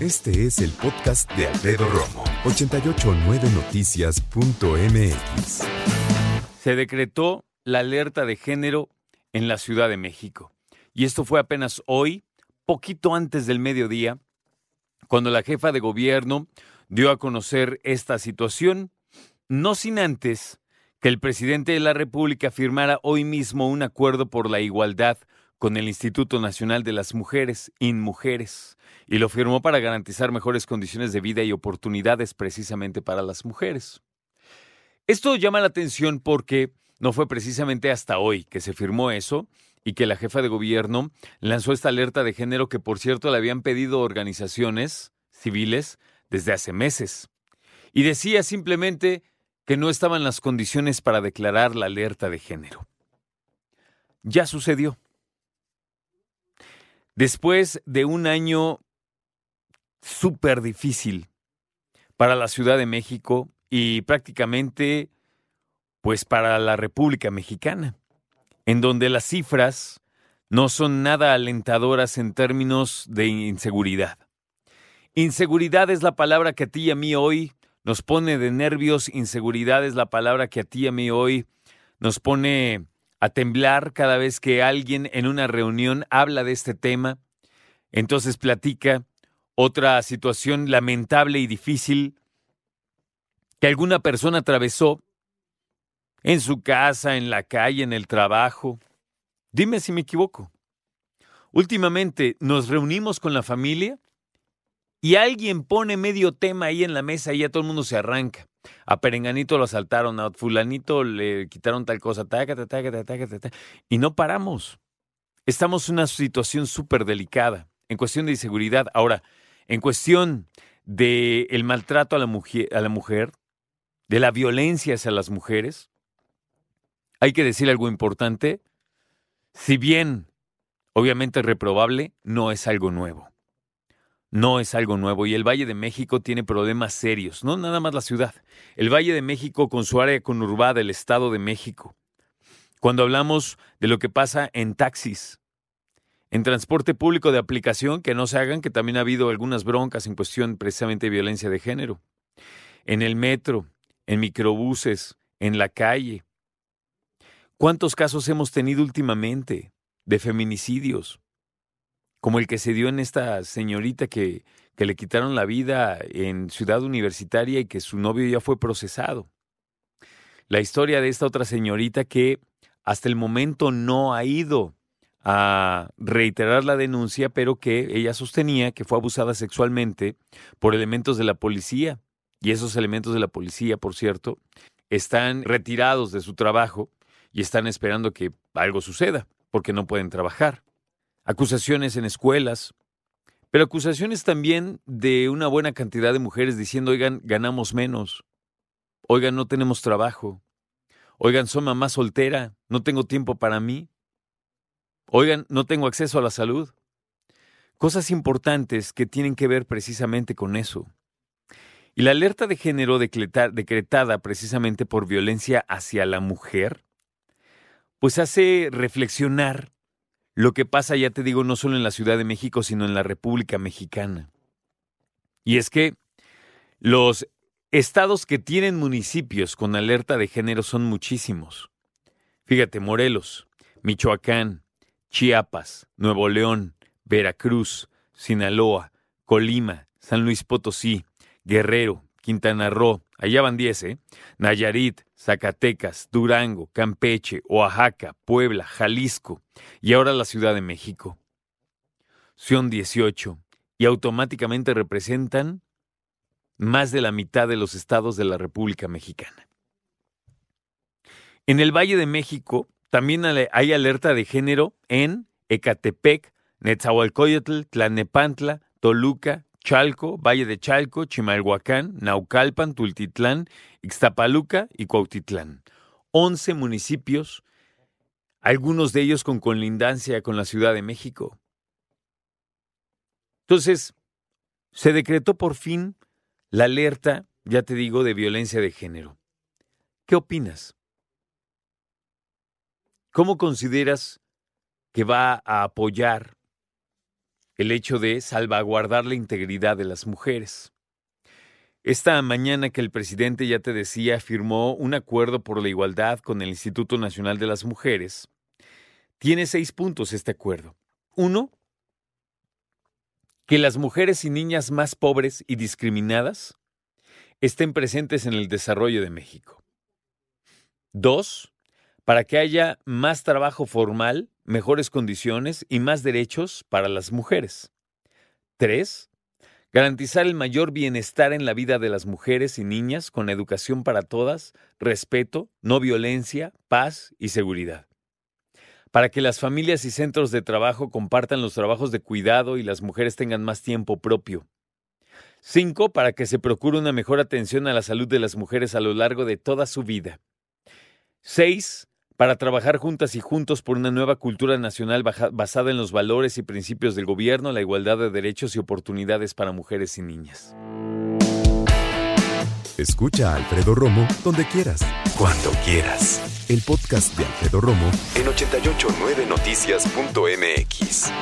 Este es el podcast de Alfredo Romo. 889noticias.mx. Se decretó la alerta de género en la Ciudad de México. Y esto fue apenas hoy, poquito antes del mediodía, cuando la jefa de gobierno dio a conocer esta situación, no sin antes que el presidente de la República firmara hoy mismo un acuerdo por la igualdad con el Instituto Nacional de las Mujeres, INMujeres, y lo firmó para garantizar mejores condiciones de vida y oportunidades precisamente para las mujeres. Esto llama la atención porque no fue precisamente hasta hoy que se firmó eso, y que la jefa de gobierno lanzó esta alerta de género que, por cierto, le habían pedido organizaciones civiles desde hace meses. Y decía simplemente que no estaban las condiciones para declarar la alerta de género. Ya sucedió. Después de un año súper difícil para la Ciudad de México y prácticamente pues para la República Mexicana en donde las cifras no son nada alentadoras en términos de inseguridad. Inseguridad es la palabra que a ti y a mí hoy nos pone de nervios, inseguridad es la palabra que a ti y a mí hoy nos pone a temblar cada vez que alguien en una reunión habla de este tema, entonces platica otra situación lamentable y difícil que alguna persona atravesó en su casa, en la calle, en el trabajo. Dime si me equivoco. Últimamente nos reunimos con la familia y alguien pone medio tema ahí en la mesa y ya todo el mundo se arranca. A Perenganito lo asaltaron, a Fulanito le quitaron tal cosa, y no paramos. Estamos en una situación súper delicada en cuestión de inseguridad. Ahora, en cuestión del el maltrato a la, mujer, a la mujer, de la violencia hacia las mujeres, hay que decir algo importante. Si bien obviamente reprobable, no es algo nuevo. No es algo nuevo y el Valle de México tiene problemas serios, no nada más la ciudad. El Valle de México con su área conurbada, el Estado de México. Cuando hablamos de lo que pasa en taxis, en transporte público de aplicación, que no se hagan, que también ha habido algunas broncas en cuestión precisamente de violencia de género. En el metro, en microbuses, en la calle, ¿Cuántos casos hemos tenido últimamente de feminicidios? Como el que se dio en esta señorita que, que le quitaron la vida en Ciudad Universitaria y que su novio ya fue procesado. La historia de esta otra señorita que hasta el momento no ha ido a reiterar la denuncia, pero que ella sostenía que fue abusada sexualmente por elementos de la policía. Y esos elementos de la policía, por cierto, están retirados de su trabajo y están esperando que algo suceda, porque no pueden trabajar. Acusaciones en escuelas, pero acusaciones también de una buena cantidad de mujeres diciendo, oigan, ganamos menos, oigan, no tenemos trabajo, oigan, soy mamá soltera, no tengo tiempo para mí, oigan, no tengo acceso a la salud. Cosas importantes que tienen que ver precisamente con eso. Y la alerta de género decretada precisamente por violencia hacia la mujer pues hace reflexionar lo que pasa, ya te digo, no solo en la Ciudad de México, sino en la República Mexicana. Y es que los estados que tienen municipios con alerta de género son muchísimos. Fíjate, Morelos, Michoacán, Chiapas, Nuevo León, Veracruz, Sinaloa, Colima, San Luis Potosí, Guerrero, Quintana Roo, allá van 10, ¿eh? Nayarit, Zacatecas, Durango, Campeche, Oaxaca, Puebla, Jalisco y ahora la Ciudad de México. Son 18 y automáticamente representan más de la mitad de los estados de la República Mexicana. En el Valle de México también hay alerta de género en Ecatepec, Netzahualcoyotl, Tlanepantla, Toluca, Chalco, Valle de Chalco, Chimalhuacán, Naucalpan, Tultitlán, Ixtapaluca y Cuautitlán. 11 municipios, algunos de ellos con colindancia con la Ciudad de México. Entonces, se decretó por fin la alerta, ya te digo, de violencia de género. ¿Qué opinas? ¿Cómo consideras que va a apoyar el hecho de salvaguardar la integridad de las mujeres? Esta mañana que el presidente, ya te decía, firmó un acuerdo por la igualdad con el Instituto Nacional de las Mujeres, tiene seis puntos este acuerdo. Uno, que las mujeres y niñas más pobres y discriminadas estén presentes en el desarrollo de México. Dos, para que haya más trabajo formal, mejores condiciones y más derechos para las mujeres. Tres, garantizar el mayor bienestar en la vida de las mujeres y niñas con educación para todas, respeto, no violencia, paz y seguridad. Para que las familias y centros de trabajo compartan los trabajos de cuidado y las mujeres tengan más tiempo propio. Cinco, Para que se procure una mejor atención a la salud de las mujeres a lo largo de toda su vida. Seis, Para trabajar juntas y juntos por una nueva cultura nacional basada en los valores y principios del gobierno, la igualdad de derechos y oportunidades para mujeres y niñas. Escucha a Alfredo Romo donde quieras. Cuando quieras. El podcast de Alfredo Romo en 889noticias.mx.